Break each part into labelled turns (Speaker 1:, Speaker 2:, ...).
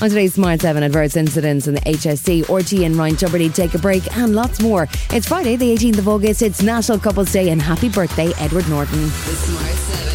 Speaker 1: On today's Smart 7 adverse incidents in the HSE, RTÉ and Ryan Tubridy take a break and lots more. It's Friday, the 18th of August. It's National Couples Day and happy birthday, Edward Norton.
Speaker 2: The Smart 7.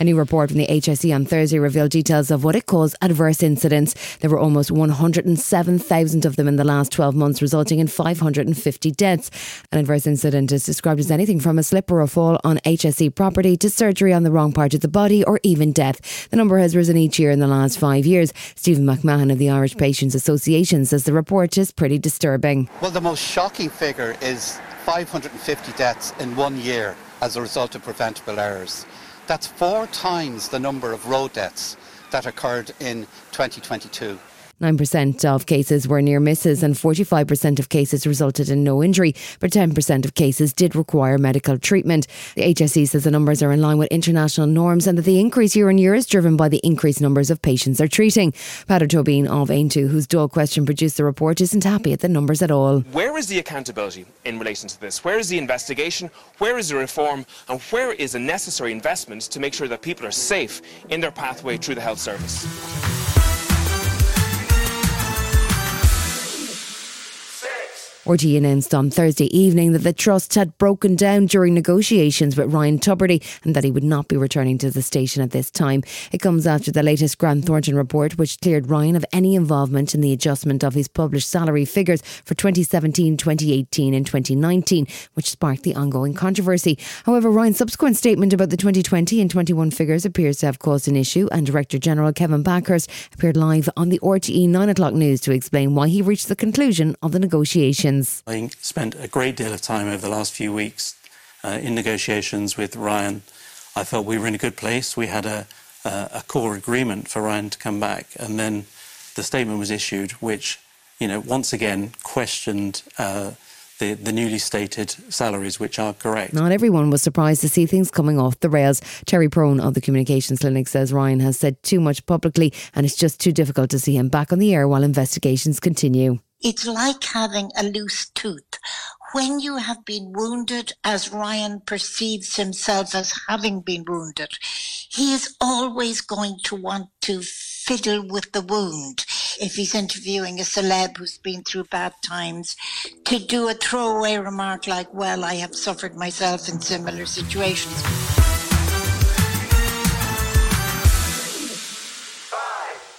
Speaker 1: A new report from the HSE on Thursday revealed details of what it calls adverse incidents. There were almost 107,000 of them in the last 12 months, resulting in 550 deaths. An adverse incident is described as anything from a slip or a fall on HSE property to surgery on the wrong part of the body or even death. The number has risen each year in the last five years. Stephen McMahon of the Irish Patients Association says the report is pretty disturbing.
Speaker 3: Well, the most shocking figure is 550 deaths in one year as a result of preventable errors. That's four times the number of road deaths that occurred in 2022.
Speaker 1: 9% of cases were near misses and 45% of cases resulted in no injury, but 10% of cases did require medical treatment. The HSE says the numbers are in line with international norms and that the increase year on year is driven by the increased numbers of patients they're treating. Peadar Tóibín of Aontú, whose Dáil Question produced the report, isn't happy at the numbers at all.
Speaker 4: Where is the accountability in relation to this? Where is the investigation? Where is the reform? And where is a necessary investment to make sure that people are safe in their pathway through the health service?
Speaker 1: RTE announced on Thursday evening that the Trust had broken down during negotiations with Ryan Tubridy and that he would not be returning to the station at this time. It comes after the latest Grant Thornton report, which cleared Ryan of any involvement in the adjustment of his published salary figures for 2017, 2018, and 2019, which sparked the ongoing controversy. However, Ryan's subsequent statement about the 2020 and 21 figures appears to have caused an issue, and Director General Kevin Bakhurst appeared live on the RTE 9 o'clock news to explain why he reached the conclusion of the negotiations.
Speaker 5: I spent a great deal of time over the last few weeks uh, in negotiations with Ryan. I felt we were in a good place. We had a, a, a core agreement for Ryan to come back, and then the statement was issued, which, you know, once again questioned uh, the, the newly stated salaries, which are correct.
Speaker 1: Not everyone was surprised to see things coming off the rails. Terry Prone of the Communications Clinic says Ryan has said too much publicly and it's just too difficult to see him back on the air while investigations continue.
Speaker 6: It's like having a loose tooth. When you have been wounded, as Ryan perceives himself as having been wounded, he is always going to want to fiddle with the wound. If he's interviewing a celeb who's been through bad times, to do a throwaway remark like, well, I have suffered myself in similar situations.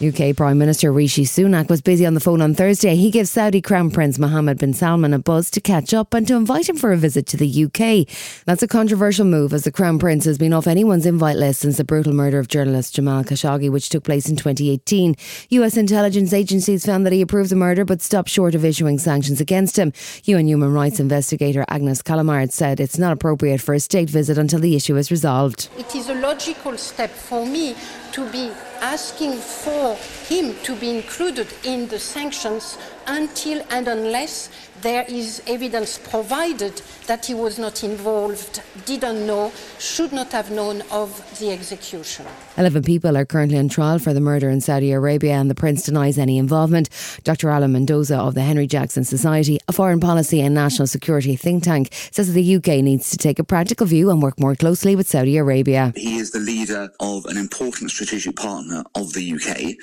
Speaker 1: UK Prime Minister Rishi Sunak was busy on the phone on Thursday. He gave Saudi Crown Prince Mohammed bin Salman a buzz to catch up and to invite him for a visit to the UK. That's a controversial move as the Crown Prince has been off anyone's invite list since the brutal murder of journalist Jamal Khashoggi, which took place in 2018. US intelligence agencies found that he approved the murder but stopped short of issuing sanctions against him. UN human rights investigator Agnes Callamard said it's not appropriate for a state visit until the issue is resolved.
Speaker 7: It is a logical step for me to be asking for him to be included in the sanctions until and unless there is evidence provided that he was not involved, didn't know, should not have known of the execution.
Speaker 1: 11 people are currently on trial for the murder in Saudi Arabia, and the prince denies any involvement. Dr. Alan Mendoza of the Henry Jackson Society, a foreign policy and national security think tank, says that the UK needs to take a practical view and work more closely with Saudi Arabia.
Speaker 8: He is the leader of an important strategic partner of the UK.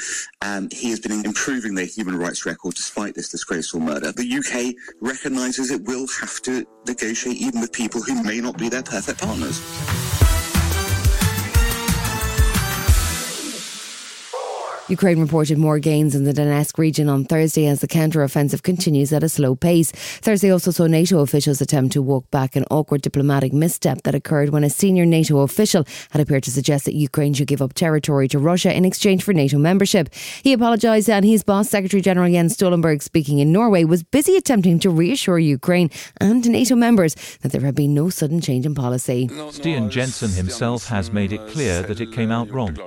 Speaker 8: Um, he has been improving their human rights record despite this disgraceful murder. The UK recognises it will have to negotiate even with people who may not be their perfect partners.
Speaker 1: Ukraine reported more gains in the Donetsk region on Thursday as the counter-offensive continues at a slow pace. Thursday also saw NATO officials attempt to walk back an awkward diplomatic misstep that occurred when a senior NATO official had appeared to suggest that Ukraine should give up territory to Russia in exchange for NATO membership. He apologised and his boss, Secretary General Jens Stoltenberg, speaking in Norway, was busy attempting to reassure Ukraine and NATO members that there had been no sudden change in policy.
Speaker 9: Stian Jenssen himself has made it clear that it came out wrong.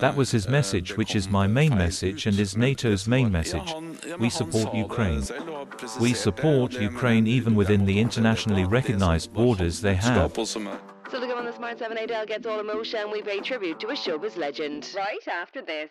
Speaker 9: That was his message, which is my main message and is NATO's main message. We support Ukraine. We support Ukraine even within the internationally recognized borders they have.
Speaker 10: Still to come on the Smart 7 Adele gets all emotion. We pay tribute to a showbiz legend. Right after this.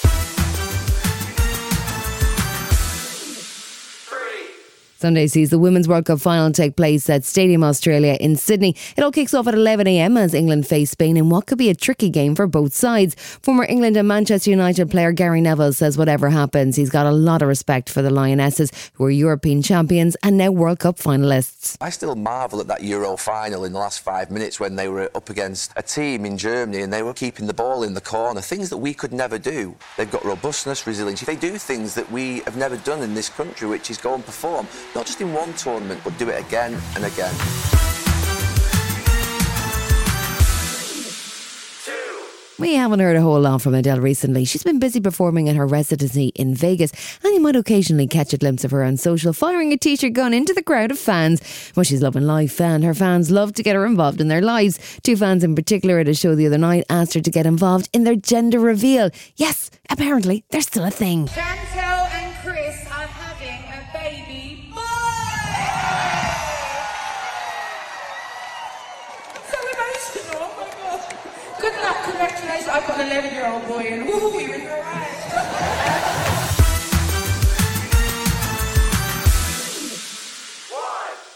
Speaker 1: Sunday sees the Women's World Cup final take place at Stadium Australia in Sydney. It all kicks off at 11am as England face Spain in what could be a tricky game for both sides. Former England and Manchester United player Gary Neville says whatever happens, he's got a lot of respect for the Lionesses, who are European champions and now World Cup finalists.
Speaker 11: I still marvel at that Euro final in the last five minutes when they were up against a team in Germany and they were keeping the ball in the corner, things that we could never do. They've got robustness, resilience. They do things that we have never done in this country, which is go and perform, not just in one tournament, but do it again and again.
Speaker 1: We haven't heard a whole lot from Adele recently. She's been busy performing at her residency in Vegas, and you might occasionally catch a glimpse of her on social, firing a t shirt gun into the crowd of fans. Well, she's loving life, and her fans love to get her involved in their lives. Two fans in particular at a show the other night asked her to get involved in their gender reveal. Yes, apparently, they're still a thing.
Speaker 12: Chantel Oh my god. Good luck, congratulations. I've got an 11 year old boy and woo, you're in the right.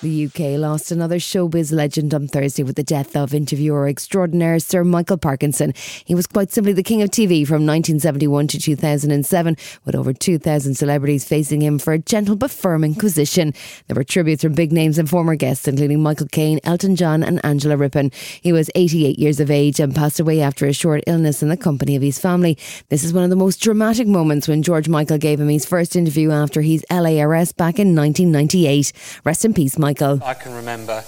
Speaker 1: The UK lost another showbiz legend on Thursday with the death of interviewer extraordinaire Sir Michael Parkinson. He was quite simply the king of TV from 1971 to 2007, with over 2,000 celebrities facing him for a gentle but firm inquisition. There were tributes from big names and former guests, including Michael Caine, Elton John, and Angela Rippon. He was 88 years of age and passed away after a short illness in the company of his family. This is one of the most dramatic moments when George Michael gave him his first interview after his LARS back in 1998. Rest in peace, Michael.
Speaker 5: I can remember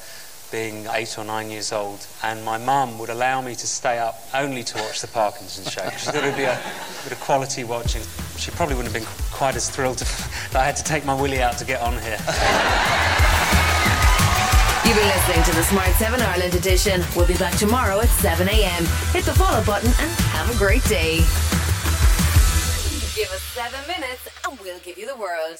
Speaker 5: being eight or nine years old, and my mum would allow me to stay up only to watch the Parkinson show. She thought it would be a bit of quality watching. She probably wouldn't have been quite as thrilled that I had to take my willy out to get on here.
Speaker 2: You've been listening to the Smart 7 Ireland edition. We'll be back tomorrow at 7 a.m. Hit the follow button and have a great day. Give us seven minutes and we'll give you the world.